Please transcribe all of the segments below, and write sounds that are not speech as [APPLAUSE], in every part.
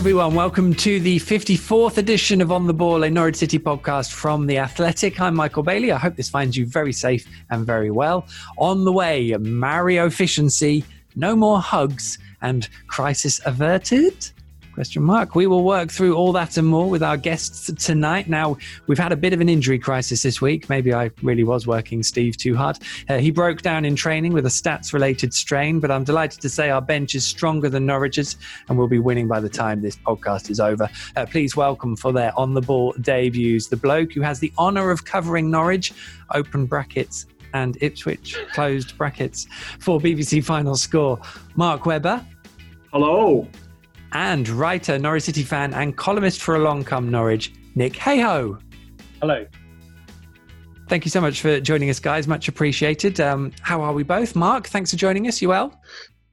everyone. Welcome to the 54th edition of On the Ball, a Norwich City podcast from The Athletic. I'm Michael Bailey. I hope this finds you very safe and very well. On the way, Mario efficiency, no more hugs, and crisis averted. Question mark. We will work through all that and more with our guests tonight. Now, we've had a bit of an injury crisis this week. Maybe I really was working Steve too hard. Uh, he broke down in training with a stats related strain, but I'm delighted to say our bench is stronger than Norwich's and we'll be winning by the time this podcast is over. Uh, please welcome for their on the ball debuts the bloke who has the honour of covering Norwich, open brackets, and Ipswich, closed brackets, for BBC Final Score. Mark Webber. Hello and writer, Norwich City fan, and columnist for Along Come Norwich, Nick Hayho. Hello. Thank you so much for joining us, guys. Much appreciated. Um, how are we both? Mark, thanks for joining us. You well?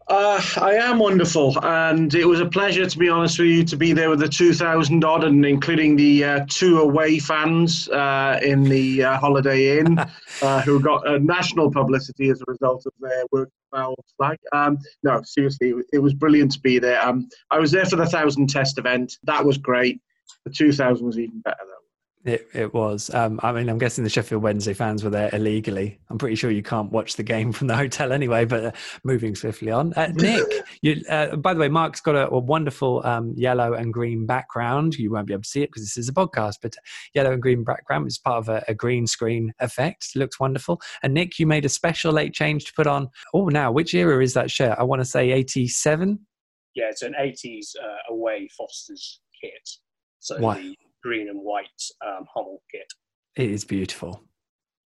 Uh, I am wonderful, and it was a pleasure, to be honest with you, to be there with the 2,000 odd, and including the uh, two away fans uh, in the uh, Holiday Inn, [LAUGHS] uh, who got national publicity as a result of their work foul flag. Um, no, seriously, it, was brilliant to be there. Um, I was there for the 1,000 test event. That was great. The 2,000 was even better, though. It, it was. Um, I mean, I'm guessing the Sheffield Wednesday fans were there illegally. I'm pretty sure you can't watch the game [LAUGHS] from the hotel anyway. But uh, moving swiftly on, uh, [LAUGHS] Nick. you, uh, by the way, Mark's got a, a wonderful um, yellow and green background. You won't be able to see it because this is a podcast, but yellow and green background is part of a, a, green screen effect. It looks wonderful. And Nick, you made a special late change to put on. Oh, now which era is that shirt? I want to say 87. Yeah, it's an 80s uh, away Foster's kit. So wow. the green and white um, Hummel kit. It is beautiful.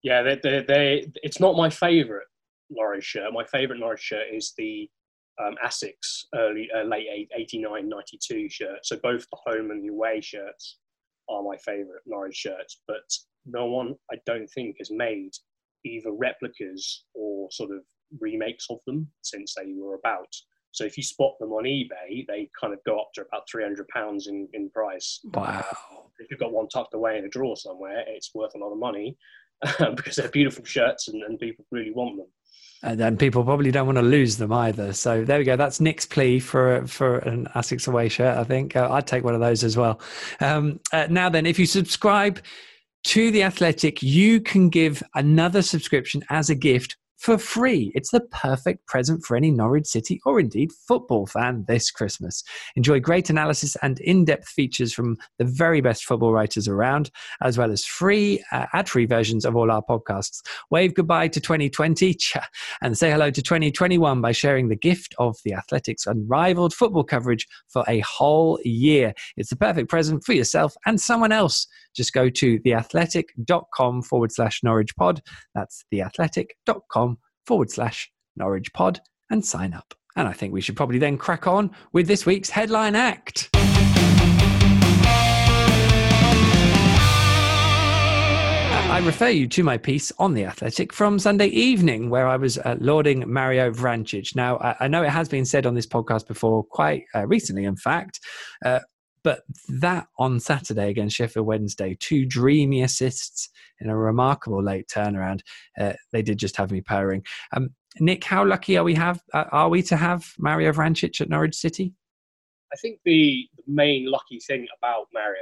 Yeah, they, they, they, it's not my favourite Norwich shirt. My favourite Norwich shirt is the um, Asics early, uh, late 89, 92 shirt. So both the home and the away shirts are my favourite Norwich shirts. But no one, I don't think, has made either replicas or sort of remakes of them since they were about. So if you spot them on eBay, they kind of go up to about three hundred pounds in, in price. Wow! If you've got one tucked away in a drawer somewhere, it's worth a lot of money [LAUGHS] because they're beautiful shirts and, and people really want them. And then people probably don't want to lose them either. So there we go. That's Nick's plea for for an Asics away shirt. I think uh, I'd take one of those as well. Um, uh, now then, if you subscribe to the Athletic, you can give another subscription as a gift for free. It's the perfect present for any Norwich City or indeed football fan this Christmas. Enjoy great analysis and in depth features from the very best football writers around, as well as free, uh, ad free versions of all our podcasts. Wave goodbye to 2020 and say hello to 2021 by sharing the gift of the Athletics' unrivaled football coverage for a whole year. It's the perfect present for yourself and someone else. Just go to theathletic.com forward slash Norwich pod. That's theathletic.com forward slash Norwich Pod and sign up. And I think we should probably then crack on with this week's headline act. I refer you to my piece on The Athletic from Sunday evening, where I was uh, lauding Mario Vrancic. Now, I, I, know it has been said on this podcast before, quite uh, recently, in fact, uh, but that on Saturday against Sheffield Wednesday, two dreamy assists in a remarkable late turnaround. Uh, they did just have me purring. Um, Nick, how lucky are we have uh, are we to have Mario Vrancic at Norwich City? I think the, the main lucky thing about Mario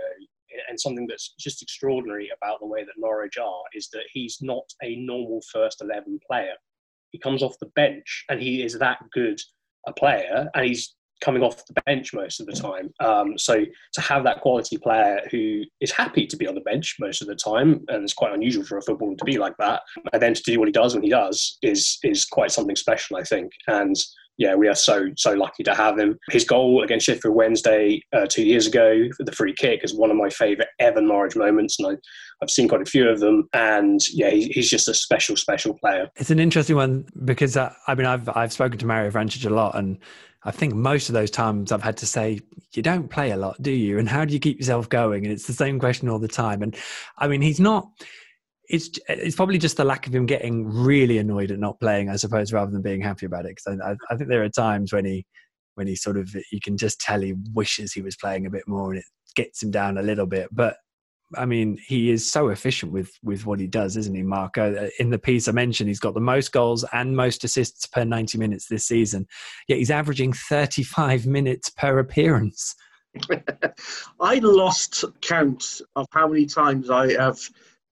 and something that's just extraordinary about the way that Norwich are is that he's not a normal first 11 player. He comes off the bench and he is that good a player and he's coming off the bench most of the time. Um, so to have that quality player who is happy to be on the bench most of the time, and it's quite unusual for a footballer to be like that, and then to do what he does when he does is is quite something special, I think. And yeah, we are so so lucky to have him. His goal against Sheffield Wednesday uh, two years ago for the free kick is one of my favourite ever Norwich moments, and I, have seen quite a few of them. And yeah, he, he's just a special special player. It's an interesting one because uh, I mean I've I've spoken to Mario Vrancic a lot, and I think most of those times I've had to say, you don't play a lot, do you? And how do you keep yourself going? And it's the same question all the time. And I mean, he's not. It's it's probably just the lack of him getting really annoyed at not playing, I suppose, rather than being happy about it. Because I, I think there are times when he when he sort of you can just tell he wishes he was playing a bit more, and it gets him down a little bit. But I mean, he is so efficient with with what he does, isn't he, Marco? Uh, in the piece I mentioned, he's got the most goals and most assists per 90 minutes this season. Yet he's averaging 35 minutes per appearance. [LAUGHS] I lost count of how many times I have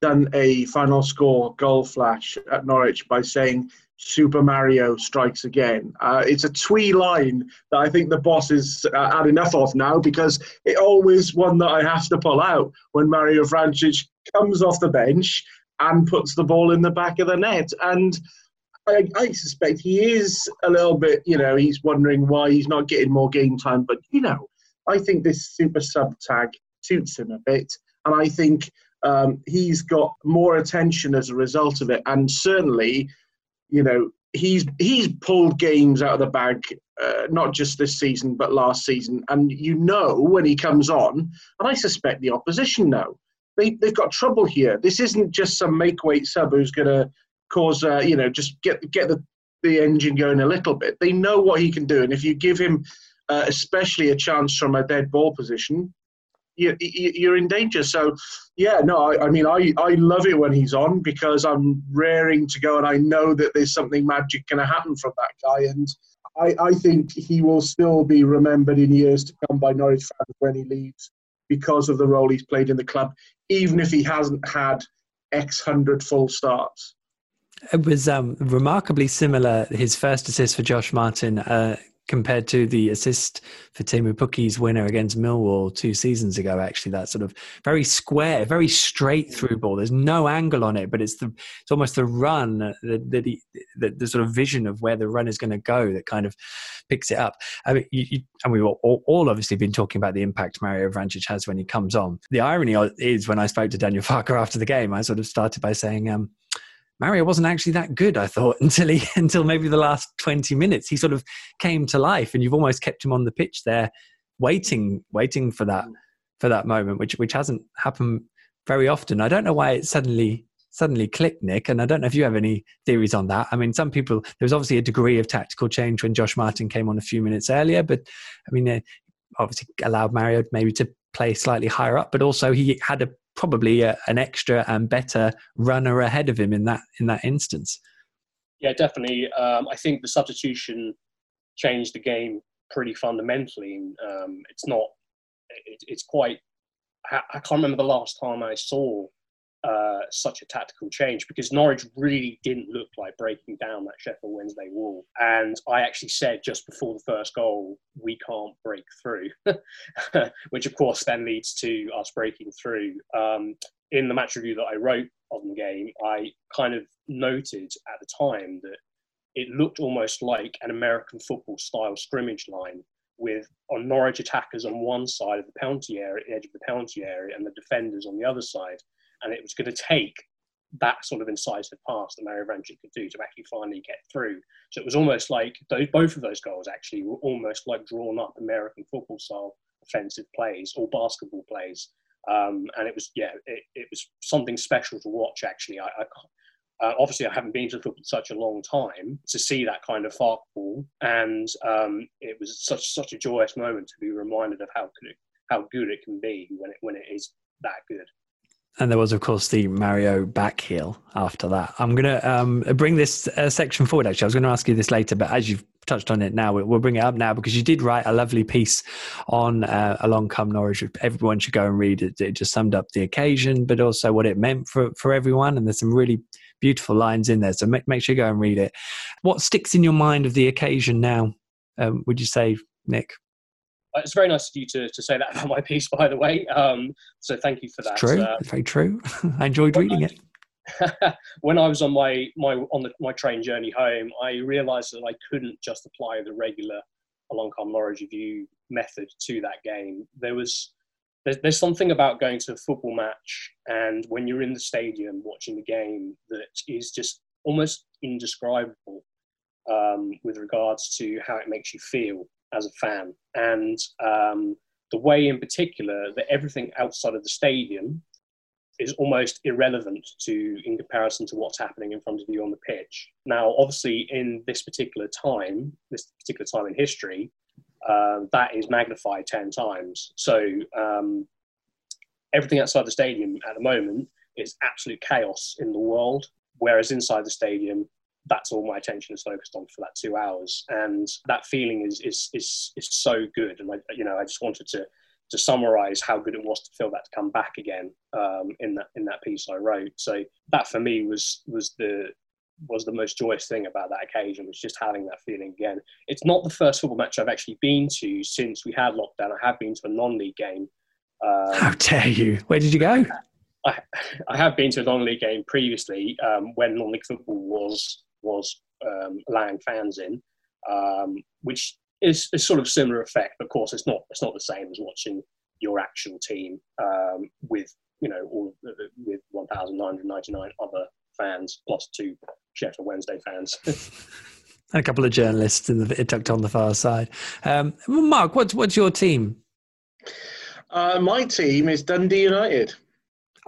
done a final score goal flash at Norwich by saying Super Mario strikes again. Uh, it's a twee line that I think the boss has uh, had enough of now because it always one that I have to pull out when Mario Vrancic comes off the bench and puts the ball in the back of the net. And I, I, suspect he is a little bit, you know, he's wondering why he's not getting more game time. But, you know, I think this super sub tag suits him a bit. And I think um, he's got more attention as a result of it. And certainly, you know, he's he's pulled games out of the bag, uh, not just this season, but last season. And you know when he comes on, and I suspect the opposition know. They, they've got trouble here. This isn't just some make weight sub who's going to cause, uh, you know, just get get the, the engine going a little bit. They know what he can do. And if you give him uh, especially a chance from a dead ball position, you're in danger. So, yeah, no, I, I, mean, I, I love it when he's on because I'm raring to go and I know that there's something magic going to happen from that guy. And I, I think he will still be remembered in years to come by Norwich fans when he leaves because of the role he's played in the club, even if he hasn't had X hundred full starts. It was um, remarkably similar. His first assist for Josh Martin uh, compared to the assist for Teemu Pukki's winner against Millwall two seasons ago. Actually, that sort of very square, very straight through ball. There's no angle on it, but it's the it's almost the run that, that he, the, the sort of vision of where the run is going to go that kind of picks it up. I mean, you, you, and we've all, all, obviously been talking about the impact Mario Vrancic has when he comes on. The irony is when I spoke to Daniel Farke after the game, I sort of started by saying. Um, Mario wasn't actually that good, I thought, [LAUGHS] until he until maybe the last twenty minutes. He sort of came to life, and you've almost kept him on the pitch there, waiting, waiting for that for that moment, which which hasn't happened very often. I don't know why it suddenly suddenly clicked, Nick, and I don't know if you have any theories on that. I mean, some people there was obviously a degree of tactical change when Josh Martin came on a few minutes earlier, but I mean, obviously allowed Mario maybe to play slightly higher up, but also he had a probably a, an extra and better runner ahead of him in that in that instance. Yeah, definitely. Um, I think the substitution changed the game pretty fundamentally. Um, it's not. It, it's quite. I, I can't remember the last time I saw uh, such a tactical change because Norwich really didn't look like breaking down that Sheffield Wednesday wall. And I actually said just before the first goal, we can't break through, [LAUGHS] which of course then leads to us breaking through. Um, in the match review that I wrote on the game, I kind of noted at the time that it looked almost like an American football style scrimmage line with on Norwich attackers on one side of the penalty area, the edge of the penalty area, and the defenders on the other side and it was going to take that sort of incisive pass that Mario Vrancic could do to actually finally get through. So it was almost like those, both of those goals actually were almost like drawn up American football style offensive plays or basketball plays. Um, and it was, yeah, it, it, was something special to watch actually. I, I uh, obviously, I haven't been to football in such a long time to see that kind of far ball, and um, it was such such a joyous moment to be reminded of how good it, how good it can be when it when it is that good and there was, of course, the Mario back heel after that. I'm going to um, bring this uh, section forward, actually. I was going to ask you this later, but as you've touched on it now, we'll bring it up now because you did write a lovely piece on uh, Along Come Norwich. Everyone should go and read it. It just summed up the occasion, but also what it meant for, for everyone. And there's some really beautiful lines in there. So make, make sure you go and read it. What sticks in your mind of the occasion now, um, would you say, Nick? Uh, it's very nice of you to, to say that [LAUGHS] about my piece, by the way. Um, so thank you for that. It's true. Uh, very true. [LAUGHS] I enjoyed reading it. [LAUGHS] when I was on my, my on the, my train journey home, I realised that I couldn't just apply the regular Along Norwich review method to that game. There was there's, there's something about going to a football match and when you're in the stadium watching the game that is just almost indescribable um, with regards to how it makes you feel as a fan, and um, the way in particular that everything outside of the stadium is almost irrelevant to in comparison to what's happening in front of you on the pitch. Now, obviously, in this particular time, this particular time in history, uh, that is magnified ten times. So um, everything outside the stadium at the moment is absolute chaos in the world, whereas inside the stadium, that's all my attention is focused on for that two hours and that feeling is is is, is so good and I, you know I just wanted to to summarize how good it was to feel that to come back again um, in that in that piece I wrote. So that for me was was the was the most joyous thing about that occasion was just having that feeling again. It's not the first football match I've actually been to since we had lockdown. I have been to a non-league game. Um, How dare you? Where did you go? I, I have been to a non-league game previously um, when non-league football was was um, allowing fans in, um, which is a sort of similar effect. Of course, it's not it's not the same as watching your actual team um, with you know all with 1,999 other fans plus two Sheffield Wednesday fans. [LAUGHS] and a couple of journalists in the tucked on the far side. Um, Mark, what's what's your team? Uh, my team is Dundee United.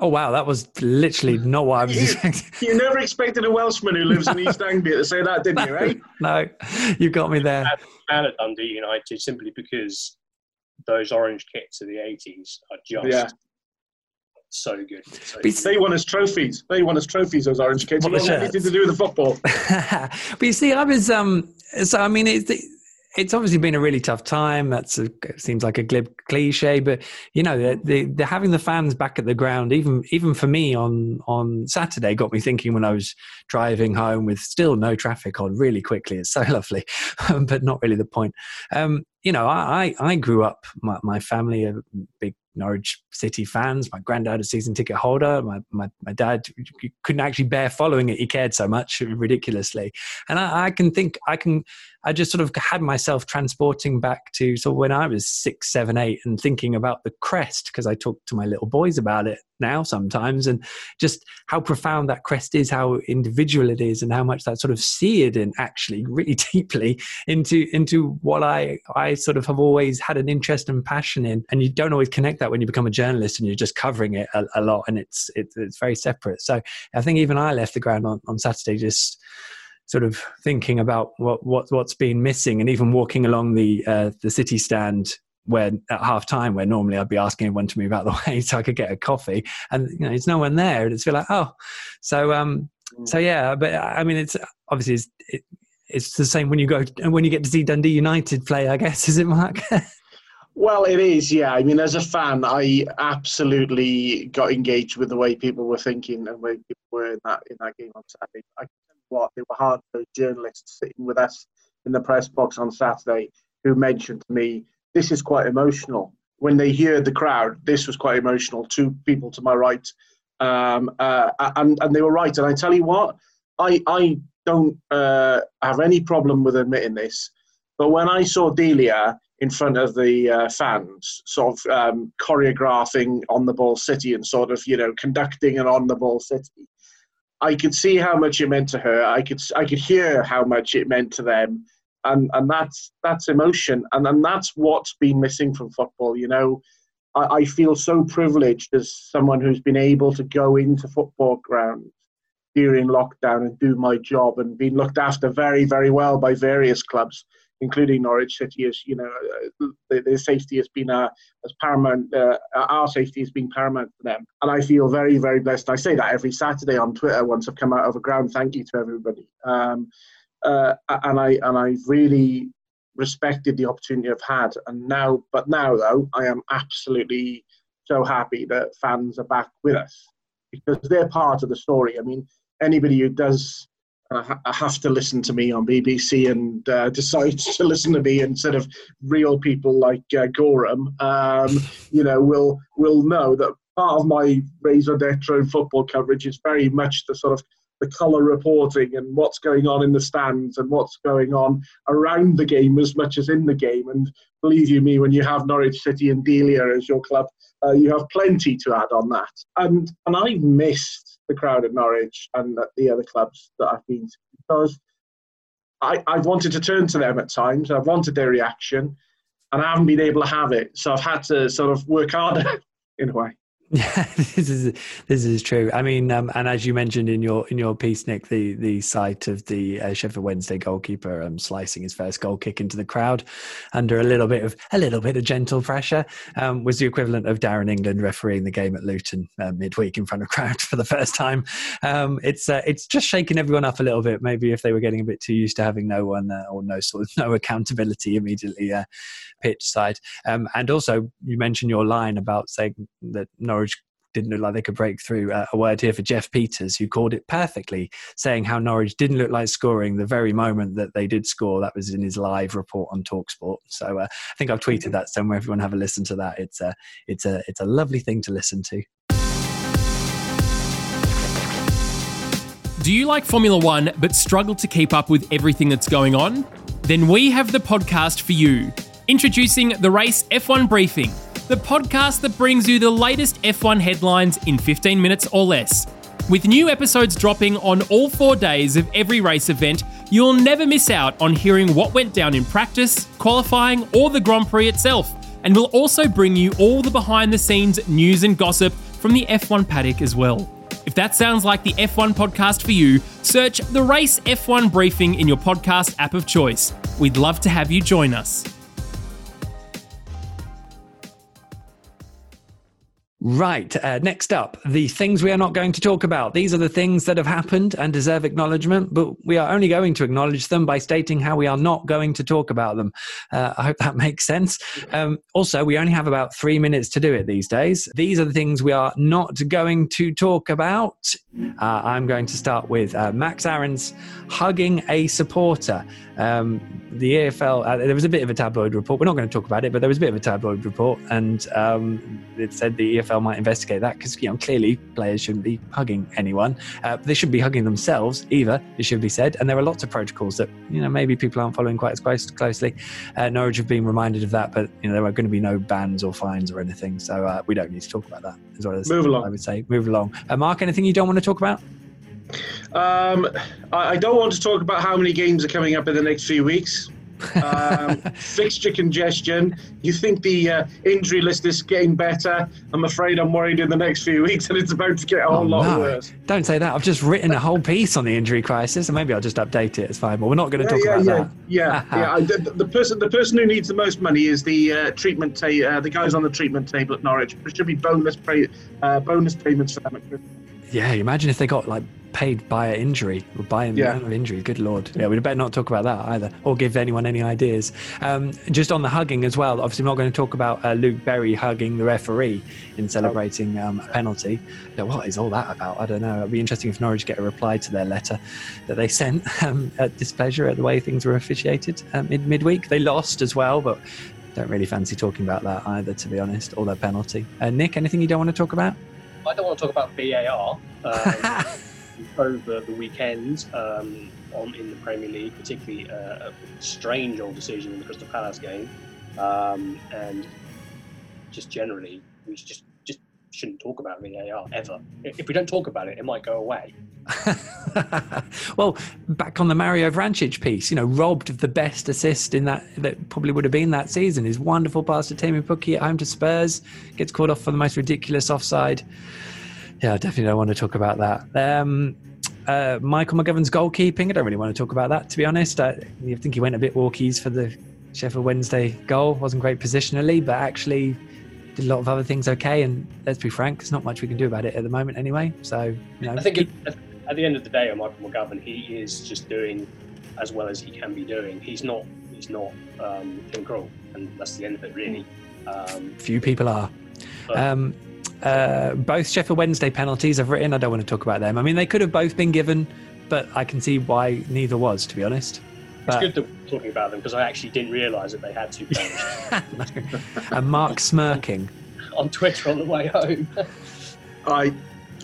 Oh wow, that was literally not what I was expecting. You never expected a Welshman who lives in [LAUGHS] East Anglia to say that, didn't you? Right? [LAUGHS] no, you got me there. And at Dundee United, simply because those orange kits of the '80s are just yeah. so good. So good. They won us trophies. They won us trophies. Those orange kits. Well, anything to do with the football. [LAUGHS] but you see, I was um. So I mean, it's it's obviously been a really tough time. That seems like a glib cliche, but you know, the, the, the, having the fans back at the ground, even even for me on on Saturday, got me thinking when I was driving home with still no traffic on really quickly. It's so [LAUGHS] lovely, but not really the point. Um, you know, I, I grew up, my, my family, are big Norwich City fans. My granddad, a season ticket holder. My, my, my dad couldn't actually bear following it. He cared so much, ridiculously. And I, I, can think, I can, I just sort of had myself transporting back to sort when I was six, seven, eight, and thinking about the crest because I talk to my little boys about it now sometimes, and just how profound that crest is, how individual it is, and how much that sort of seared in actually really [LAUGHS] deeply into into what I I sort of have always had an interest and passion in. And you don't always connect that when you become a journalist and you're just covering it a, a lot, and it's, it's it's very separate. So I think even I left the ground on on Saturday just sort of thinking about what, what what's been missing, and even walking along the uh, the city stand where at half time where normally I'd be asking everyone to move out the [LAUGHS] way so I could get a coffee and you know it's no one there and it's feel like oh so um so mm. yeah but I mean it's obviously it's, it, it's the same when you go and when you get to see Dundee United play I guess [LAUGHS] is it Mark Well, it is, yeah. I mean, as a fan, I absolutely got engaged with the way people were thinking and way people were in that in that game on Saturday. I you what, they were hard journalists sitting with us in the press box on Saturday who mentioned to me, this is quite emotional. When they hear the crowd, this was quite emotional. Two people to my right, um, uh, and and they were right. And I tell you what, I I don't uh, have any problem with admitting this, but when I saw Delia in front of the uh, fans, sort of um, choreographing on the ball city and sort of you know conducting an on the ball city. I could see how much it meant to her. I could I could hear how much it meant to them, and and that's that's emotion, and and that's what's been missing from football. You know, I, I feel so privileged as someone who's been able to go into football grounds during lockdown and do my job and been looked after very very well by various clubs including Norwich City, as you know, uh, their safety has been uh, as paramount. Uh, our safety has been paramount for them, and I feel very, very blessed. I say that every Saturday on Twitter once I've come out of a ground. Thank you to everybody, um, uh, and I and I really respected the opportunity I've had. And now, but now though, I am absolutely so happy that fans are back with us because they're part of the story. I mean, anybody who does have to listen to me on BBC and uh, decide [LAUGHS] to listen to me instead of real people like uh, Goreham, um, you know, will will know that part of my Raison d'etre in football coverage is very much the sort of the colour reporting and what's going on in the stands and what's going on around the game as much as in the game. And believe you me, when you have Norwich City and Delia as your club, uh, you have plenty to add on that. And and I missed the crowd at Norwich and at the other clubs that I've been to because I, I've wanted to turn to them at times. I've wanted their reaction and I haven't been able to have it. So I've had to sort of work harder [LAUGHS] in a way. Yeah, [LAUGHS] this is this is true. I mean, um, and as you mentioned in your in your piece, Nick, the the sight of the uh, Sheffield Wednesday goalkeeper um, slicing his first goal kick into the crowd under a little bit of a little bit of gentle pressure um, was the equivalent of Darren England refereeing the game at Luton uh, midweek in front of [LAUGHS] crowds for the first time. Um, it's uh, it's just shaking everyone up a little bit. Maybe if they were getting a bit too used to having no one uh, or no sort of [LAUGHS] no accountability immediately uh, pitch side. Um, and also, you mentioned your line about saying that Norwich didn't look like they could break through. Uh, a word here for Jeff Peters, who called it perfectly, saying how Norwich didn't look like scoring the very moment that they did score. That was in his live report on Talksport. So uh, I think I've tweeted that somewhere. Everyone have a listen to that. It's a it's a it's a lovely thing to listen to. Do you like Formula One but struggle to keep up with everything that's going on? Then we have the podcast for you. Introducing the Race F1 Briefing, the podcast that brings you the latest F1 headlines in 15 minutes or less. With new episodes dropping on all four days of every race event, you'll never miss out on hearing what went down in practice, qualifying, or the Grand Prix itself. And we'll also bring you all the behind the scenes news and gossip from the F1 paddock as well. If that sounds like the F1 podcast for you, search the Race F1 Briefing in your podcast app of choice. We'd love to have you join us. Right. Uh, next up, the things we are not going to talk about. These are the things that have happened and deserve acknowledgement, but we are only going to acknowledge them by stating how we are not going to talk about them. Uh, I hope that [LAUGHS] makes sense. Um, also, we only have about three minutes to do it these days. These are the things we are not going to talk about. Uh, I'm going to start with uh, Max Aarons hugging a supporter. Um, the EFL, uh, there was a bit of a tabloid report. We're not going to talk about it, but there was a bit of a tabloid report, and um, it said the EFL might investigate that because you know clearly players shouldn't be hugging anyone. Uh, they should be hugging themselves, either it should be said. And there are lots of protocols that you know maybe people aren't following quite as close, closely. Uh, Norwich have been reminded of that, but you know there are going to be no bans or fines or anything, so uh, we don't need to talk about that. As well as Move along. I would say, move along. Uh, Mark, anything you don't want to talk about? Um, I, I don't want to talk about how many games are coming up in the next few weeks. um, [LAUGHS] fixture congestion. You think the uh, injury list is getting better? I'm afraid I'm worried in the next few weeks, and it's about to get a whole Oh, lot no. worse. Don't say that. I've just written a whole piece on the injury crisis, and maybe I'll just update it. It's fine. But we're not going to talk yeah, about yeah, that. yeah, [LAUGHS] yeah. I- the, the person, the person who needs the most money is the uh, treatment. Ta- uh, the guys on the treatment table at Norwich. There should be bonus pay, uh, bonus payments for them. At Christmas. Yeah, imagine if they got like paid by an injury or by an Yeah. amount of injury. Good lord. Yeah, we'd better not talk about that either, or give anyone any ideas. Um, just on the hugging as well. Obviously, I'm not going to talk about uh, Luke Berry hugging the referee in celebrating um, a penalty. Now, what is all that about? I don't know. It'd be interesting if Norwich get a reply to their letter that they sent [LAUGHS] um, at displeasure at the way things were officiated um, mid midweek. They lost as well, but. Don't really fancy talking about that either, to be honest, or their penalty. Uh, Nick, anything you don't want to talk about? I don't want to talk about VAR [LAUGHS] um, over the weekend um, on in the Premier League, particularly uh, a strange old decision in the Crystal Palace game, um, and just generally we just just shouldn't talk about VAR ever. If we don't talk about it, it might go away. [LAUGHS] well, back on the Mario Vrancic piece, you know, robbed of the best assist in that that probably would have been that season. His wonderful pass to Teemu Pukki at home to Spurs gets called off for the most ridiculous offside. Yeah, I definitely don't want to talk about that. Um, uh, Michael McGovern's goalkeeping, I don't really want to talk about that, to be honest. I, I think he went a bit walkies for the Sheffield Wednesday goal. Wasn't great positionally, but actually did a lot of other things okay. And let's be frank, there's not much we can do about it at the moment anyway. So, you know, I think it, at, the end of the day, on Michael McGovern, he is just doing as well as he can be doing. He's not he's not um, Tim Krul, and that's the end of it, really. Um, few people are. but- Um, uh, both Sheffield Wednesday penalties I've written. I don't want to talk about them. I mean, they could have both been given, but I can see why neither was, to be honest. It's good that we're talking about them because I actually didn't realise that they had two penalties [LAUGHS] and Mark smirking. on Twitter on the way home. I,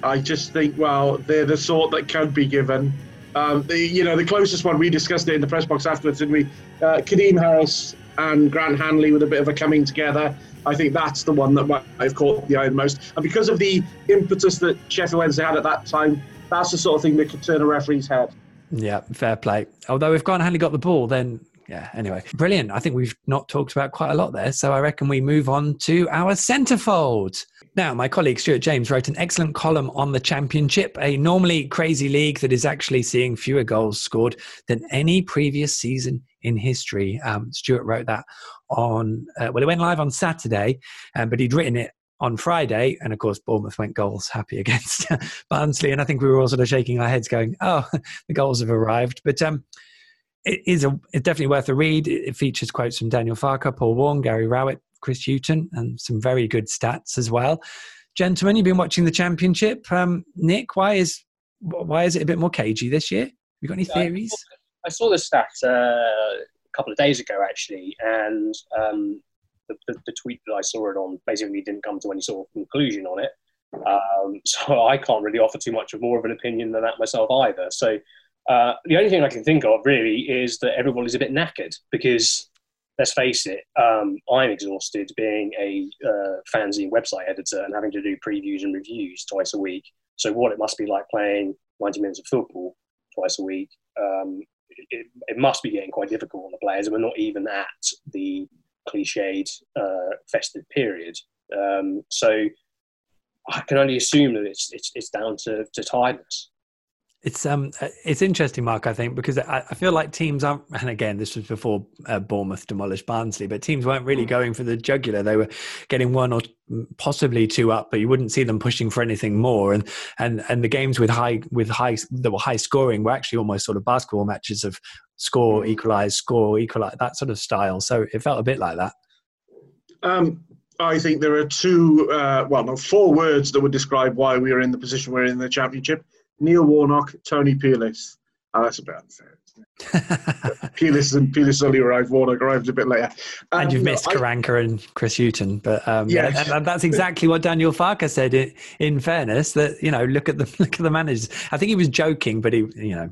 I just think, well, they're the sort that can be given. Um, the, you know, the closest one we discussed it in the press box afterwards, didn't we? Uh, Kadeem Harris and Grant Hanley with a bit of a coming together. I think that's the one that might have caught the eye the most. And because of the impetus that Sheffield Wednesday had at that time, that's the sort of thing that could turn a referee's head. Yeah, fair play. Although if Grant Hanley got the ball, then yeah. Anyway, brilliant. I think we've not talked about quite a lot there, so I reckon we move on to our centerfold. Now, my colleague Stuart James wrote an excellent column on the championship, a normally crazy league that is actually seeing fewer goals scored than any previous season in history. Um, Stuart wrote that on, uh, well, it went live on Saturday, um, but he'd written it on Friday, and of course, Bournemouth went goals happy [LAUGHS] against Barnsley, and I think we were all sort of shaking our heads, going, "Oh, [LAUGHS] the goals have arrived." But um, it is a, it's definitely worth a read. It features quotes from Daniel Farke, Paul Warne, Gary Rowett, Chris Hughton, and some very good stats as well. Gentlemen, you've been watching the championship. Um, Nick, why is why is it a bit more cagey this year? Have you got any theories? I saw the stats uh, a couple of days ago, actually, and um, the, the, the, tweet that I saw it on basically didn't come to any sort of conclusion on it. Um, [LAUGHS] so I can't really offer too much of more of an opinion than that myself either. So uh, the only thing I can think of really is that everybody's a bit knackered because let's face it, um, I'm exhausted being a uh, fanzine website editor and having to do previews and reviews twice a week. So what it must be like playing 90 minutes of football twice a week, um, it, it, must be getting quite difficult on the players, and we're not even at the cliched uh, festive period. Um, so I can only assume that it's it's, it's down to, to tiredness. It's um uh, it's interesting, Mark. I think because I, I feel like teams aren't, and again, this was before uh, Bournemouth demolished Barnsley, but teams weren't really going for the jugular. They were getting one or possibly two up, but you wouldn't see them pushing for anything more. And and and the games with high with high that were high scoring were actually almost sort of basketball matches of score, mm. equalize, score, equalize, that sort of style. So it felt a bit like that. Um, I think there are two, uh, well, no, four words that would describe why we are in the position we're in the championship. Neil Warnock, Tony Pulis. Oh, that's a bit unfair. [LAUGHS] Pulis and Pulis only arrived. Warnock arrived a bit later. Um, and you've missed Karanka and Chris Hughton, but um, yeah, and, and, that's exactly what Daniel Farke said. In, in fairness, that you know, look at the [LAUGHS] look at the managers. I think he was joking, but he, you know,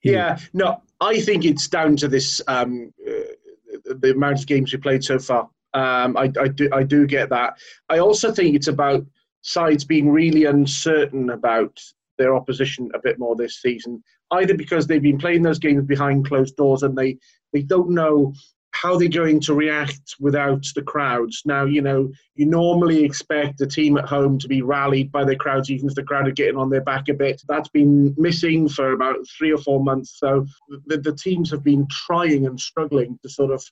he, yeah, no, I think it's down to this um, uh, the amount of games we played so far. Um, I, I do I do get that. I also think it's about sides being really uncertain about their opposition a bit more this season, either because they've been playing those games behind closed doors and they, they don't know how they're going to react without the crowds. Now, you know, you normally expect the team at home to be rallied by the crowds, even if the crowd are getting on their back a bit. That's been missing for about three or four months. So the, the teams have been trying and struggling to sort of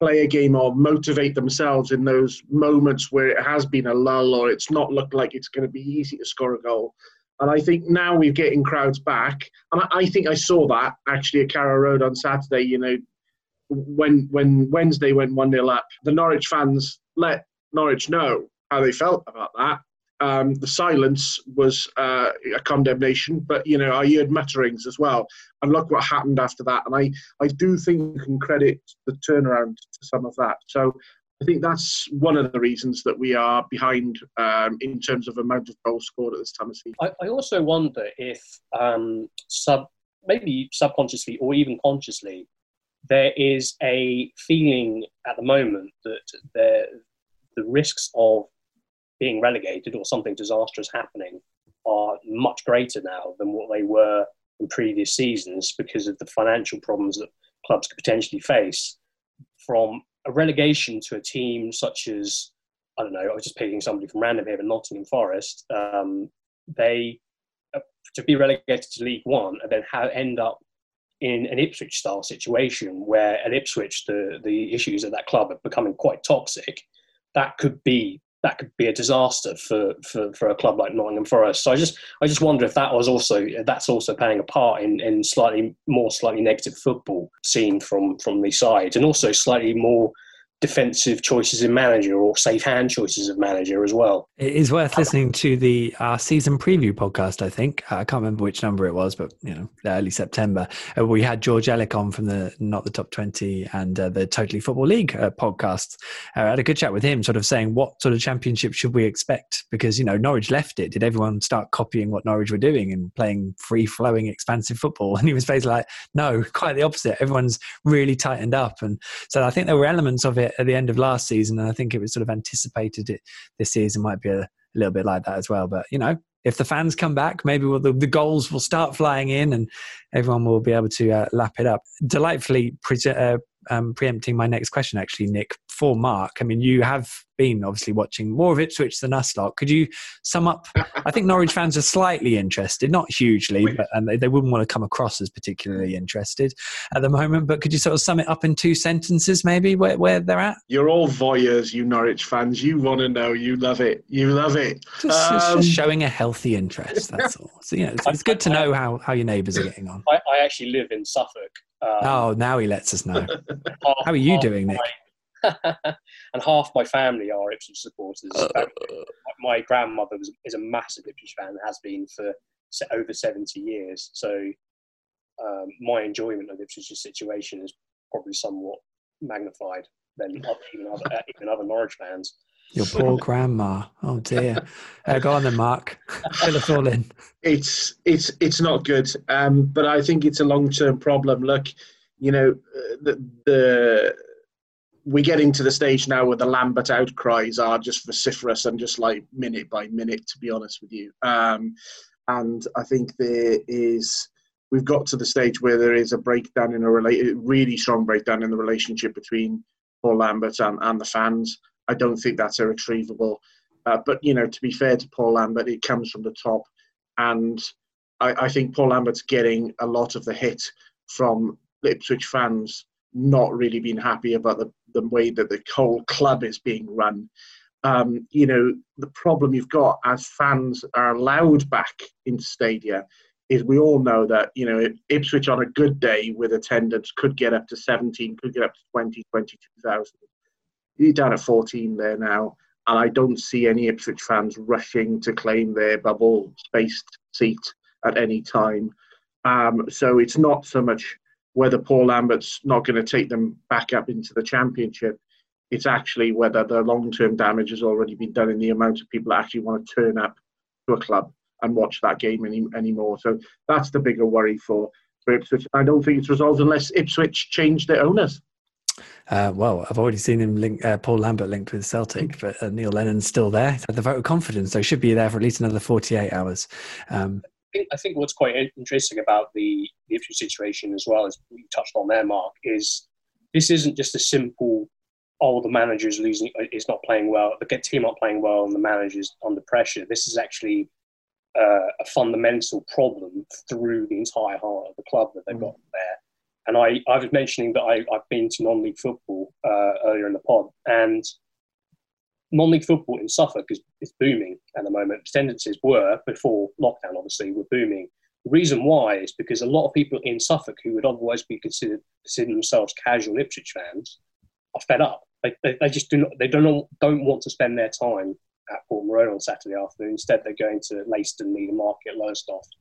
play a game or motivate themselves in those moments where it has been a lull or it's not looked like it's going to be easy to score a goal. And I think now we're getting crowds back. And I, I think I saw that actually at Carrow Road on Saturday, you know, when when Wednesday went 1 0 up, the Norwich fans let Norwich know how they felt about that. Um, the silence was uh, a condemnation, but you know I heard mutterings as well. And look what happened after that. And I, I do think you can credit the turnaround to some of that. So I think that's one of the reasons that we are behind um, in terms of amount of goals scored at this time of season. I, I also wonder if um, sub, maybe subconsciously or even consciously, there is a feeling at the moment that the, the risks of being relegated or something disastrous happening are much greater now than what they were in previous seasons because of the financial problems that clubs could potentially face from a relegation to a team such as I don't know, I was just picking somebody from random here, but Nottingham Forest, um, they uh, to be relegated to League One and then have, end up in an Ipswich style situation where at Ipswich the the issues at that club are becoming quite toxic. That could be that could be a disaster for, for, for a club like Nottingham Forest. So I just I just wonder if that was also that's also playing a part in, in slightly more slightly negative football seen from from the side, and also slightly more defensive choices in manager or safe hand choices of manager as well. It is worth listening to the uh, season preview podcast. I think uh, I can't remember which number it was, but you know, early September. Uh, we had George Elek on from the Not the Top Twenty and uh, the Totally Football League uh, podcasts. Uh, I had a good chat with him, sort of saying what sort of championship should we expect? Because you know, Norwich left it. Did everyone start copying what Norwich were doing and playing free flowing, expansive football? [LAUGHS] And he was basically like, no, quite the opposite. Everyone's really tightened up, and so I think there were elements of it at the end of last season, and I think it was sort of anticipated it this season might be a, a little bit like that as well. But you know, if the fans come back, maybe we'll, the, the, goals will start flying in, and everyone will be able to uh, lap it up. Delightfully pre- uh, um, preempting my next question, actually, Nick, for Mark. I mean, you have been obviously watching more of Ipswich than us lot. Could you sum up? I think Norwich fans are slightly interested, not hugely, but and they, they wouldn't want to come across as particularly interested at the moment. But could you sort of sum it up in two sentences, maybe, where, where they're at? You're all voyeurs, you Norwich fans. You want to know. You love it. You love it. Just, um, just showing a healthy interest. That's all. So, you know, it's, it's good to know how, how your neighbours are getting on. I, I actually live in Suffolk. Um, oh, now he lets us know. [LAUGHS] how are you doing, Nick? [LAUGHS] and half my family are Ipswich supporters. Uh, my grandmother was, is a massive Ipswich fan, has been for over 70 years. So um, my enjoyment of Ipswich's situation is probably somewhat magnified than [LAUGHS] even other, uh, even other Norwich fans. Your poor grandma. Oh dear. Uh, go on then, Mark. [LAUGHS] Fill us all in. It's it's it's not good, um, but I think it's a long term problem. Look, you know, uh, the the we're getting to the stage now where the Lambert outcries are just vociferous and just like minute by minute, to be honest with you. Um, and I think there is, we've got to the stage where there is a breakdown in a rela- really strong breakdown in the relationship between Paul Lambert and, and the fans. I don't think that's irretrievable. Uh, but, you know, to be fair to Paul Lambert, it comes from the top. And I, I think Paul Lambert's getting a lot of the hit from Ipswich fans not really being happy about the, the way that the whole club is being run. Um, you know, the problem you've got as fans are allowed back into stadia is we all know that, you know, Ipswich on a good day with attendance could get up to 17, could get up to 20, 22,000. You're down at 14 there now. And I don't see any Ipswich fans rushing to claim their bubble spaced seat at any time. Um, so it's not so much whether Paul Lambert's not going to take them back up into the championship. It's actually whether the long term damage has already been done in the amount of people that actually want to turn up to a club and watch that game any, anymore. So that's the bigger worry for, for Ipswich. I don't think it's resolved unless Ipswich change their owners. Uh, well, I've already seen him link uh, Paul Lambert linked with Celtic, but uh, Neil Lennon's still there. He's had the vote of confidence, so he should be there for at least another 48 hours. Um, think I think what's quite interesting about the, the Ipswich situation as well as we touched on there, Mark, is this isn't just a simple oh the manager's losing is not playing well, the team aren't playing well, and the manager's under pressure. This is actually uh, a fundamental problem through the entire heart of the club that they've mm. got there. And I, I was mentioning that I, I've been to non-league football uh, earlier in the pod, and non-league football in Suffolk is, is booming at the moment. Attendances were before lockdown, obviously, were booming. The reason why is because a lot of people in Suffolk who would otherwise be considered consider themselves casual Ipswich fans are fed up. They, they, they just do not they don't don't want to spend their time at Port Portman Road on Saturday afternoon. Instead, they're going to Leiston, Needham Market, Lowestoft,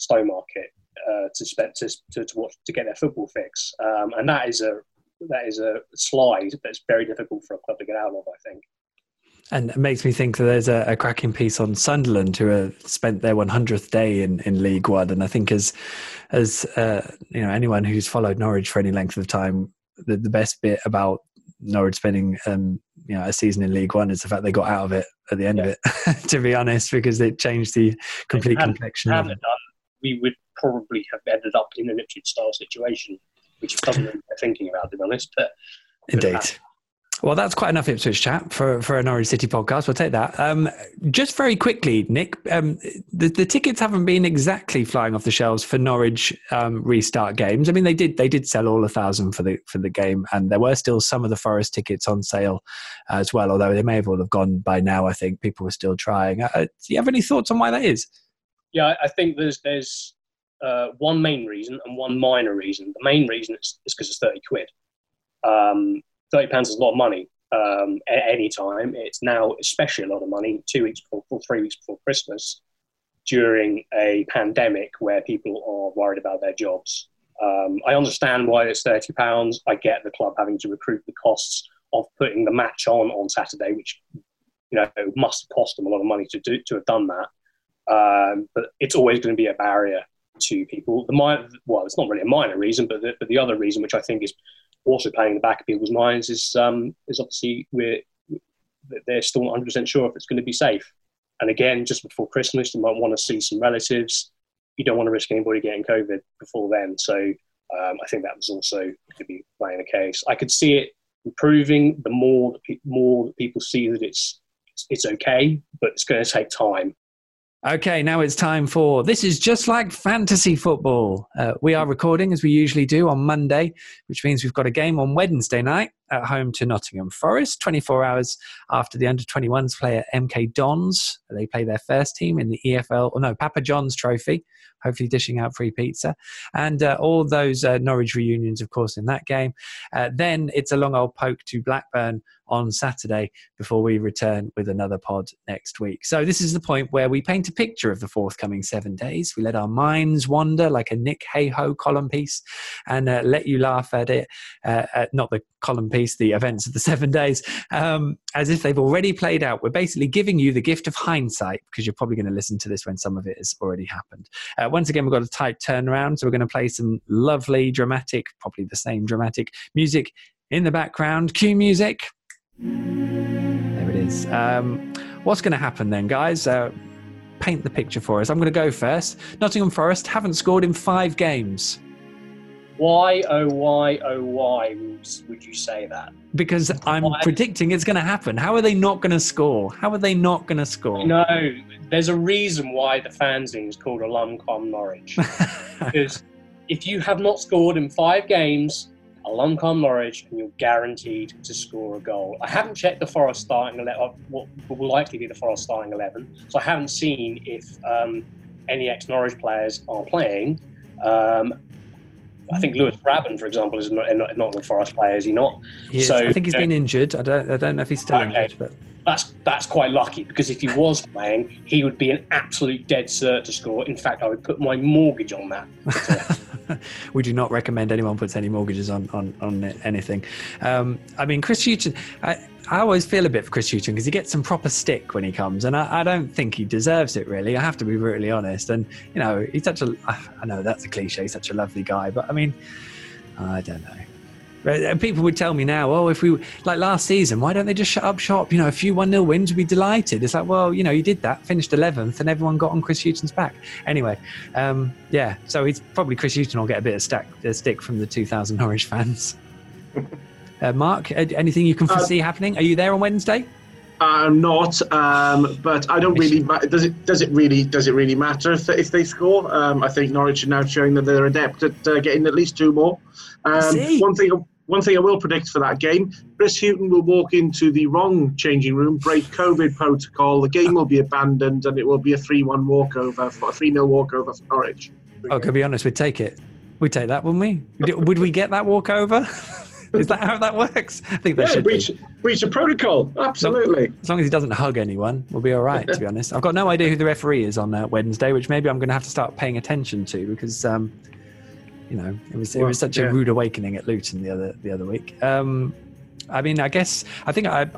Stowmarket uh, to, spend, to, to, to watch to get their football fix, um, and that is a that is a slide that's very difficult for a club to get out of. I think. And it makes me think that there's a, a, cracking piece on Sunderland who have spent their 100th day in, in League One. And I think as as uh, you know anyone who's followed Norwich for any length of time, the, the best bit about Norwich spending um, you know a season in League One is the fact they got out of it at the end yeah. of it. [LAUGHS] to be honest, because it changed the complete had, complexion. Had it done, we would probably have ended up in an Ipswich style situation, which is something we're thinking about, to be honest. But indeed. Well, that's quite enough Ipswich chat for, for a Norwich City podcast. We'll take that. Um, just very quickly, Nick, um, the, the tickets haven't been exactly flying off the shelves for Norwich um, restart games. I mean, they did they did sell all a thousand for the for the game, and there were still some of the Forest tickets on sale as well. Although they may have all have gone by now. I think people were still trying. Uh, do you have any thoughts on why that is? Yeah, I think there's there's uh, one main reason and one minor reason. The main reason is because it's thirty quid. Um, thirty pounds is a lot of money um, at any time. It's now especially a lot of money two weeks before, three weeks before Christmas, during a pandemic where people are worried about their jobs. Um, I understand why it's thirty pounds. I get the club having to recruit the costs of putting the match on on Saturday, which you know must cost them a lot of money to do to have done that. Um, but it's always going to be a barrier to people. The minor, well, it's not really a minor reason, but the, but the other reason, which I think is also playing in the back of people's minds is um, is obviously we're they're still not 100 percent sure if it's going to be safe. And again, just before Christmas, you might want to see some relatives. You don't want to risk anybody getting COVID before then. So Um, I think that was also to be playing a case. I could see it improving the more that pe- more people see that it's it's okay, but it's going to take time. Okay, now it's time for this is just like fantasy football. Uh, we are recording as we usually do on Monday, which means we've got a game on Wednesday night at home to Nottingham Forest, 24 hours after the under 21s play at MK Dons. They play their first team in the EFL, or no, Papa John's Trophy, hopefully dishing out free pizza. And uh, all those uh, Norwich reunions, of course, in that game. Uh, then it's a long old poke to Blackburn on Saturday before we return with another pod next week. So, this is the point where we paint a picture of the forthcoming seven days. We let our minds wander like a Nick Hayho column piece and uh, let you laugh at it, uh, not the column piece, the events of the seven days, um, as if they've already played out. We're basically giving you the gift of hindsight because you're probably going to listen to this when some of it has already happened. Uh, once again, we've got a tight turnaround, so we're going to play some lovely, dramatic, probably the same dramatic music in the background. Cue music. There it is. Um, what's going to happen then, guys? Uh, paint the picture for us. I'm going to go first. Nottingham Forest haven't scored in five games. Why, oh, why, oh, why would you say that? Because I'm why? predicting it's going to happen. How are they not going to score? How are they not going to score? No, there's a reason why the fanzine is called Alum Com Norwich. [LAUGHS] because if you have not scored in five games, Alum Com Norwich, and you're guaranteed to score a goal. I haven't checked the Forest starting eleven. Uh, what will likely be the Forest starting eleven, so I haven't seen if um, any ex-Norwich players are playing. Um, I think Lewis Grabban, for example, is not, not, not the Forest player, is he not? He so I think he's been injured. I don't, I don't know if he's still okay. injured, but that's that's quite lucky because if he was playing, he would be an absolute dead cert to score. In fact, I would put my mortgage on that. [LAUGHS] we do not recommend anyone puts any mortgages on on, on anything. Um, I mean, Chris Hughton. I, I always feel a bit for Chris Hughton because he gets some proper stick when he comes, and I, I, don't think he deserves it. Really, I have to be brutally honest. And you know, he's such a. I know that's a cliche. He's such a lovely guy, but I mean, I don't know. People would tell me now, oh, if we like last season, why don't they just shut up shop? You know, a few one 0 wins, we'd be delighted. It's like, well, you know, you did that, finished eleventh, and everyone got on Chris Hughton's back. Anyway, um, yeah, so he's probably Chris Hughton will get a bit of stack, stick from the 2,000 Norwich fans. [LAUGHS] uh, Mark, anything you can uh, foresee uh, happening? Are you there on Wednesday? I'm not, um, but I don't really. Does it? Does it really? Does it really matter if, if they score? Um, I think Norwich are now showing that they're adept at uh, getting at least two more. Um, one thing, one thing I will predict for that game, Chris Hughton will walk into the wrong changing room, break COVID protocol. The game will be abandoned, and it will be a three-one walkover, for a three-nil walkover for Norwich. Oh, to be honest, we'd take it. We'd take that, wouldn't we? Would we get that walkover? [LAUGHS] [LAUGHS] Is that how that works? I think that yeah, should breach, be. breach a protocol. Absolutely. As long as he doesn't hug anyone, we'll be all right. to be honest, I've got no idea who the referee is on uh, Wednesday, which maybe I'm going to have to start paying attention to because um, you know, it was it was such yeah. a rude awakening at Luton the other the other week. Um, I mean, I guess I think I,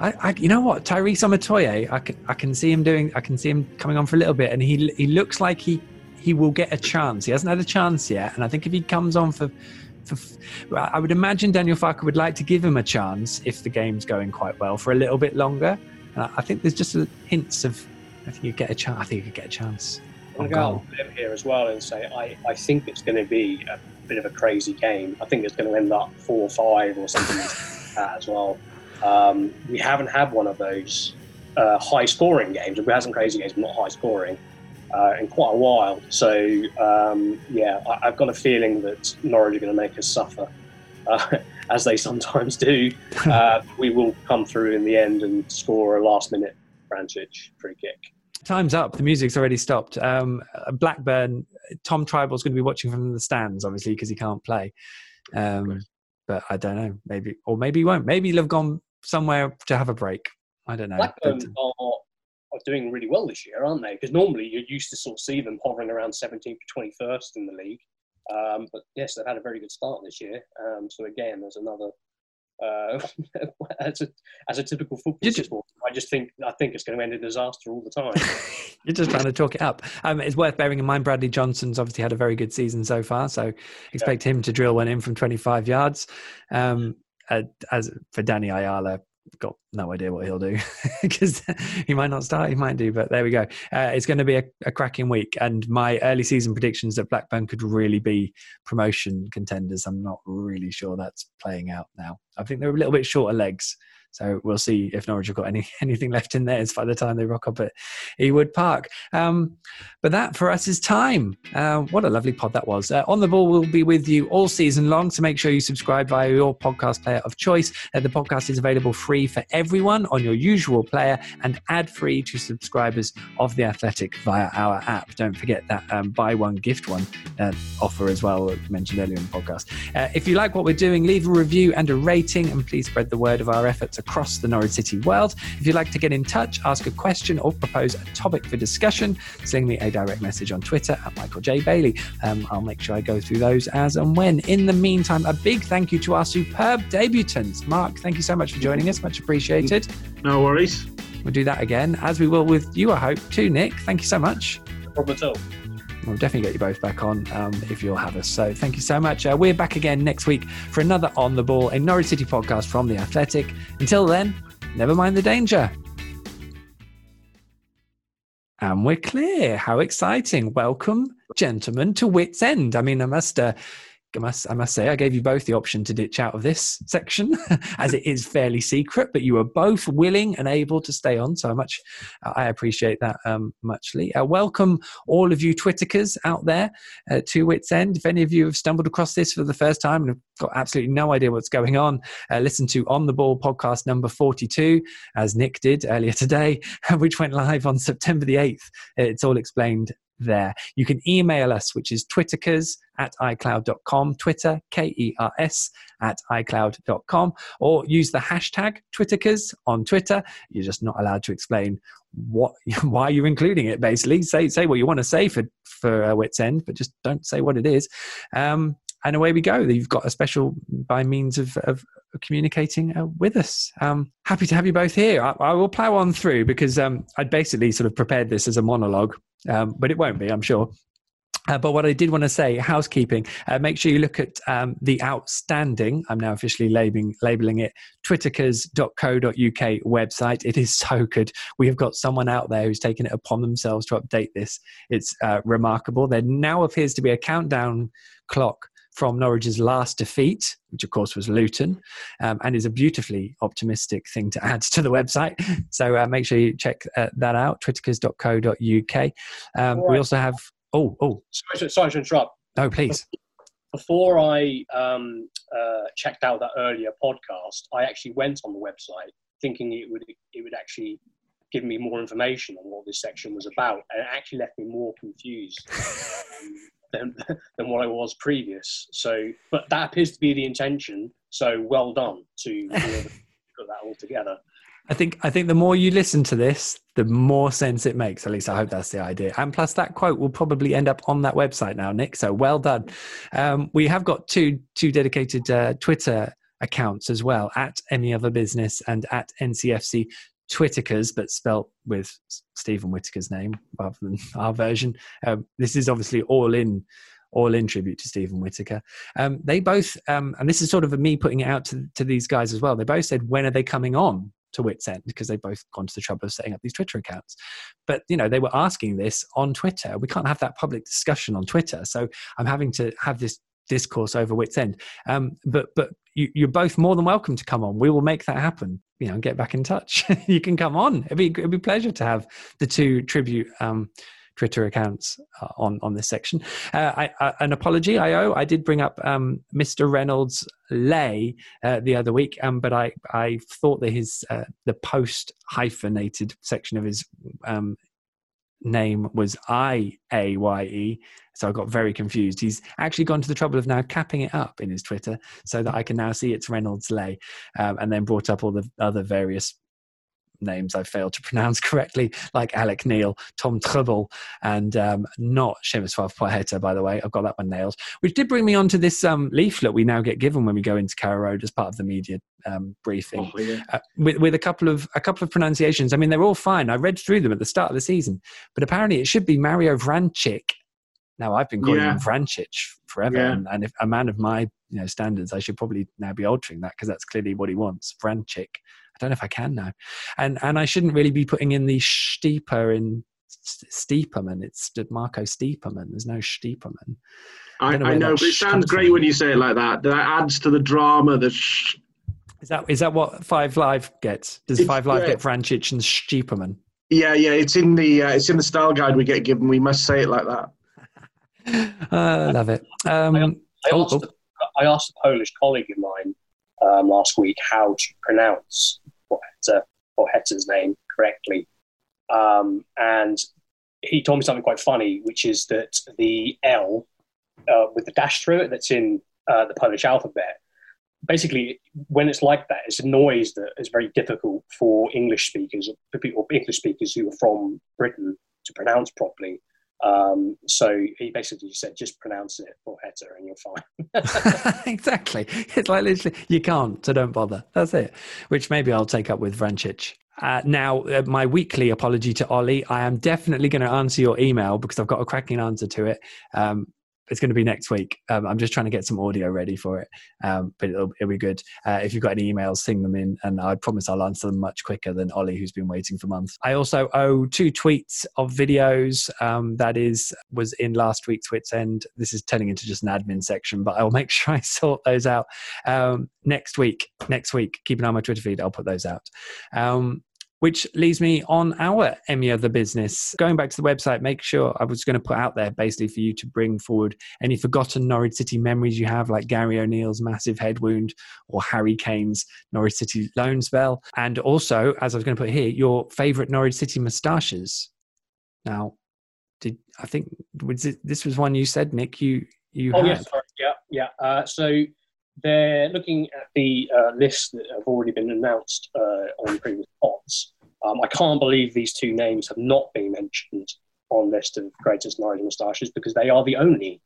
I, I, you know what, Tyrese Omotoye, I can, I can see him doing, I can see him coming on for a little bit, and he, he looks like he, he will get a chance. He hasn't had a chance yet, and I think if he comes on for, for, I would imagine Daniel Farke would like to give him a chance if the game's going quite well for a little bit longer. And I, I think there's just hints of, I think you get a chance. I think you could get a chance. I'm going to go here as well and say I, I think it's going to be a bit of a crazy game. I think it's going to end up four or five or something like that as well. Um, we haven't had one of those uh, high scoring games. We haven't had some crazy games, but not high scoring. Uh, in quite a while. So um, yeah, I, have got a feeling that Norwich are going to make us suffer, uh, [LAUGHS] as they sometimes do. [LAUGHS] Uh, we will come through in the end and score a last-minute Vrancic free kick. Time's up. The music's already stopped. Um, Blackburn, Tom Trybull's going to be watching from the stands, obviously, because he can't play. Um, but I don't know. Maybe, or maybe he won't. Maybe he'll have gone somewhere to have a break. I don't know. Blackburn but, are, are doing really well this year, aren't they? Because normally you're used to sort of see them hovering around 17th to 21st in the league. Um, but yes, they've had a very good start this year. Um, so again, there's another uh, [LAUGHS] as a as a typical football sport. I just think I think it's going to end in disaster all the time. [LAUGHS] You're just trying to talk it up. Um, it's worth bearing in mind Bradley Johnson's obviously had a very good season so far, so expect yeah. him to drill one in from 25 yards. Um, uh, as for Danny Ayala, got no idea what he'll do [LAUGHS] because he might not start, he might do, but there we go. Uh, it's going to be a, a, cracking week. And my early season predictions that Blackburn could really be promotion contenders, I'm not really sure that's playing out now. I think they're a little bit shorter legs so we'll see if Norwich have got any [LAUGHS] anything left in theirs by the time they rock up at Ewood Park. Um, but that for us is time. Uh, what a lovely pod that was. Uh, On the Ball will be with you all season long, so make sure you subscribe via your podcast player of choice. Uh, the podcast is available free for everyone on your usual player and ad free to subscribers of The Athletic via our app. Don't forget that um, buy one, gift one uh, offer as well, mentioned earlier in the podcast. Uh, if you like what we're doing, leave a review and a rating, and please spread the word of our efforts across the Norwich City world. If you'd like to get in touch, ask a question, or propose a topic for discussion, send me a direct message on Twitter at Michael J. Bailey. Um, I'll make sure I go through those as and when. In the meantime, a big thank you to our superb debutants. Mark, thank you so much for joining us. Much appreciated. No worries. We'll do that again, as we will with you, I hope, too, Nick. Thank you so much. No problem at all. We'll definitely get you both back on um, if you'll have us. So thank you so much. Uh, we're back again next week for another On the Ball, a Norwich City podcast from The Athletic. Until then, never mind the danger. And we're clear. How exciting. Welcome, gentlemen, to Wits End. I mean, I must. Uh, I must, I must say, I gave you both the option to ditch out of this section, [LAUGHS] as it is fairly secret. But you were both willing and able to stay on, so much I appreciate that um, muchly. Uh, welcome all of you Twitterkers out there uh, to Wits End. If any of you have stumbled across this for the first time and have got absolutely no idea what's going on, uh, listen to On the Ball podcast number forty-two, as Nick did earlier [LAUGHS] today, which went live on September the eighth. It's all explained there. You can email us, which is twitterkers at icloud.com, Twitter, K E R S, at icloud.com, or use the hashtag twitterkers on Twitter. You're just not allowed to explain what [LAUGHS] why you're including it basically say say what you want to say for for uh, wits end but just don't say what it is um and away we go. You've got a special by means of, of communicating uh, with us. Um, happy to have you both here. I, I will plow on through because um, I'd basically sort of prepared this as a monologue, um, but it won't be, I'm sure. Uh, but what I did want to say, housekeeping, uh, make sure you look at um, the outstanding, I'm now officially labeling, labeling it, twitterkers.co.uk website. It is so good. We have got someone out there who's taken it upon themselves to update this. It's uh, remarkable. There now appears to be a countdown clock from Norwich's last defeat, which of course was Luton, um, and is a beautifully optimistic thing to [LAUGHS] add to the website. So uh, make sure you check uh, that out, twitterkers.co.uk. Um. We also have, oh, oh. Sorry, sorry to interrupt. No, please. Before I um, uh, checked out that earlier podcast, I actually went on the website thinking it would it would actually give me more information on what this section was about, and it actually left me more confused. [LAUGHS] than, [LAUGHS] than what I was previous. So, but that appears to be the intention. So, well done to [LAUGHS] put that all together. I think I think the more you listen to this, the more sense it makes. At least I hope that's the idea. And plus, that quote will probably end up on that website now, Nick. So well done. Um, we have got two two dedicated uh, Twitter accounts as well at any other business and at NCFC Twitterkers, but spelt with Stephen Whitaker's name rather than [LAUGHS] our version. Um, this is obviously all in all in tribute to Stephen Whitaker. Um, they both, um, and this is sort of me putting it out to, to these guys as well. They both said, when are they coming on to Wits End? Because they've both gone to the trouble of setting up these Twitter accounts. But, you know, they were asking this on Twitter. We can't have that public discussion on Twitter. So I'm having to have this discourse over Wits End. Um, but, but you, are both more than welcome to come on. We will make that happen. You know, get back in touch. [LAUGHS] you can come on. It'd be it'd be pleasure to have the two tribute um, Twitter accounts uh, on on this section. Uh, I, I, an apology I owe. I did bring up um, Mr. Reynolds Lay uh, the other week, um, but I I thought that his uh, the post hyphenated section of his um, name was I A Y E. So I got very confused. He's actually gone to the trouble of now capping it up in his Twitter so that I can now see it's Reynolds Lay, um, and then brought up all the other various names I failed to [LAUGHS] pronounce correctly, like Alec Neil, Tom Trouble, and um, not Przemysław Płacheta, by the way. I've got that one nailed. Which did bring me on to this um, leaflet we now get given when we go into Carrow Road as part of the media um, briefing, oh, yeah. uh, with, with a couple of a couple of pronunciations. I mean, they're all fine. I read through them at the start of the season, but apparently it should be Mario Vrancic. Now I've been calling yeah. him Vrancic forever, yeah. and, and if a man of my you know standards, I should probably now be altering that because that's clearly what he wants, Vrancic. Don't know if I can now. And and I shouldn't really be putting in the steeper in Steeperman. It's Marco Steeperman. There's no Steeperman. I, I, know, but it sounds great from. when you say it like that. That adds to the drama. The sh- is that is that what Five Live gets? Does it's, Five Live yeah. get Vrancic and Steeperman? Yeah, yeah. It's in the uh, it's in the style guide we get given. We must say it like that. [LAUGHS] I uh, love it. Um, I, I, oh, asked, oh, oh. I asked a Polish colleague of mine um, last week how to pronounce Płacheta's name correctly, um, and he told me something quite funny, which is that the L uh, with the dash through it that's in uh, the Polish alphabet. Basically, when it's like that, it's a noise that is very difficult for English speakers, for people, English speakers who are from Britain, to pronounce properly. Um, so he basically just said, just pronounce it for Heta and you're fine. [LAUGHS] [LAUGHS] exactly. It's like literally, you can't, so don't bother. That's it. Which maybe I'll take up with Vrancic. Uh, now, uh, my weekly apology to Ollie. I am definitely going to answer your email because I've got a cracking answer to it. Um, it's going to be next week. Um, I'm just trying to get some audio ready for it, um, but it'll, it'll, be good. Uh, if you've got any emails, sing them in, and I promise I'll answer them much quicker than Ollie, who's been waiting for months. I also owe two tweets of videos. Um, that is was in last week's Wits End. This is turning into just an admin section, but I'll make [LAUGHS] sure I sort those out um, next week. Next week, keep an eye on my Twitter feed. I'll put those out. Which leads me on our any other business. Going back to the website, make sure I was going to put out there basically for you to bring forward any forgotten Norwich City memories you have, like Gary O'Neil's massive head wound or Harry Kane's Norwich City loan spell. And also, as I was going to put here, your favourite Norwich City moustaches. Now, did I think was it, this was one you said, Nick? You you oh had. yes, sorry. yeah, yeah. Uh, so they're looking at the uh, lists that have already been announced uh, on previous pods. Um, I can't believe these two names have not been mentioned on list of greatest Norwich moustaches because they are the only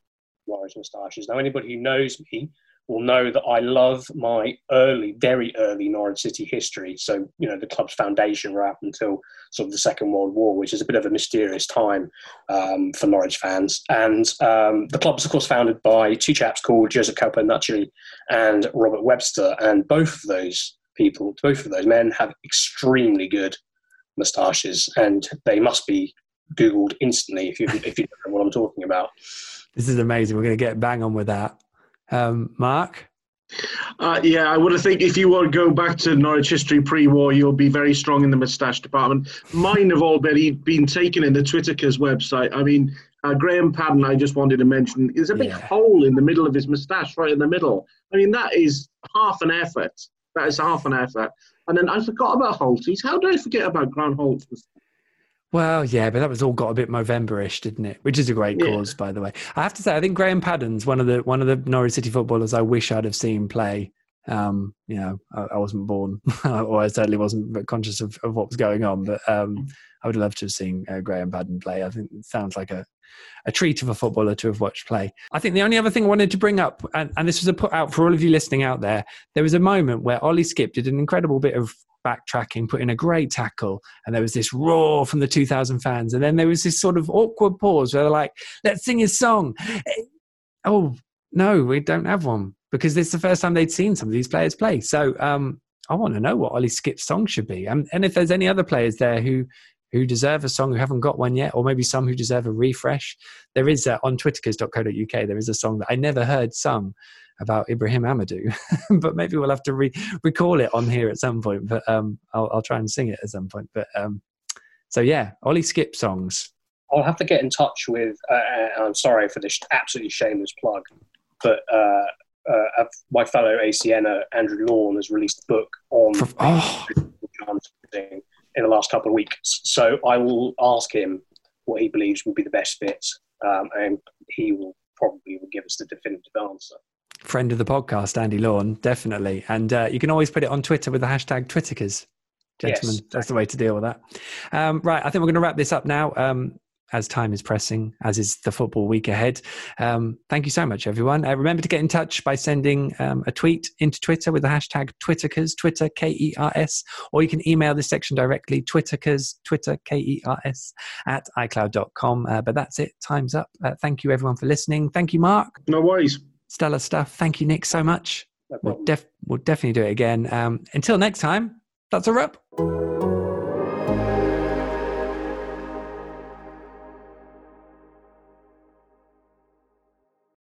Norwich moustaches. Now, anybody who knows me will know that I love my early, very early Norwich City history. So, you know, the club's foundation right up until sort of the Second World War, which is a bit of a mysterious time um, for Norwich fans. And um, the club's, of course, founded by two chaps called Joseph Cowper Nutchey and Robert Webster. And both of those people, both of those men, have extremely good moustaches, and they must be Googled instantly if you if you don't know what I'm talking about. This is amazing. We're going to get bang on with that. Um, Mark? Uh, yeah, I would have think if you want to go back to Norwich history pre-war, you'll be very strong in the moustache department. Mine have already been taken in the Twitter's website. I mean, uh, Graham Paddon, I just wanted to mention, there's a big yeah. hole in the middle of his moustache, right in the middle. I mean, that is half an effort. That is half an effort. And then I forgot about Holt's. How did I forget about Grant Holt's? Well, yeah, but that was all got a bit Movember-ish, didn't it? Which is a great yeah. cause, by the way. I have to say, I think Graham Paddon's one of the one of the Norwich City footballers I wish I'd have seen play. Um, you know, I, I wasn't born, [LAUGHS] or I certainly wasn't conscious of, of what was going on. But um, I would love to have seen uh, Graham Paddon play. I think it sounds like a, a treat of a footballer to have watched play. I think the only other thing I wanted to bring up, and, and this was a put out for all of you listening out there, there was a moment where Ollie Skipp did an incredible bit of backtracking, put in a great tackle, and there was this roar from the 2,000 fans. And then there was this sort of awkward pause where they're like, let's sing his song. Eh, oh, no, we don't have one because this is the first time they'd seen some of these players play. So um, I want to know what Ollie Skipp's song should be. And, and if there's any other players there who who deserve a song who haven't got one yet, or maybe some who deserve a refresh. There is uh, on twitterkers.co.uk, there is a song that I never heard sung about Ibrahim Amadou, [LAUGHS] but maybe we'll have to re- recall it on here at some point. But um, I'll, I'll, try and sing it at some point. But um, so yeah, Ollie Skipp songs. I'll have to get in touch with. Uh, uh I'm sorry for this absolutely shameless plug, but uh, uh, my fellow ACNer Andrew Lawn has released a book on oh. in the last couple of weeks. So I will ask him what he believes would be the best fit, um, and he will probably will give us the definitive answer friend of the podcast, Andy Lawn, definitely. And uh, you can always put it on Twitter with the hashtag Twitterkers. Gentlemen, yes. that's the way to deal with that. Um, right, I think we're going to wrap this up now. Um, as time is pressing, as is the football week ahead. Um, thank you so much, everyone. Uh, remember to get in touch by sending um, a tweet into Twitter with the hashtag Twitterkers, Twitter K E R S, or you can email this section directly, Twitterkers, Twitter K E R S, at iCloud.com. Uh, but that's it. Time's up. Uh, thank you, everyone, for listening. Thank you, Mark. No worries stellar stuff. Thank you, Nick, so much. No we'll, def- we'll, definitely do it again. Um, until next time, That's a wrap.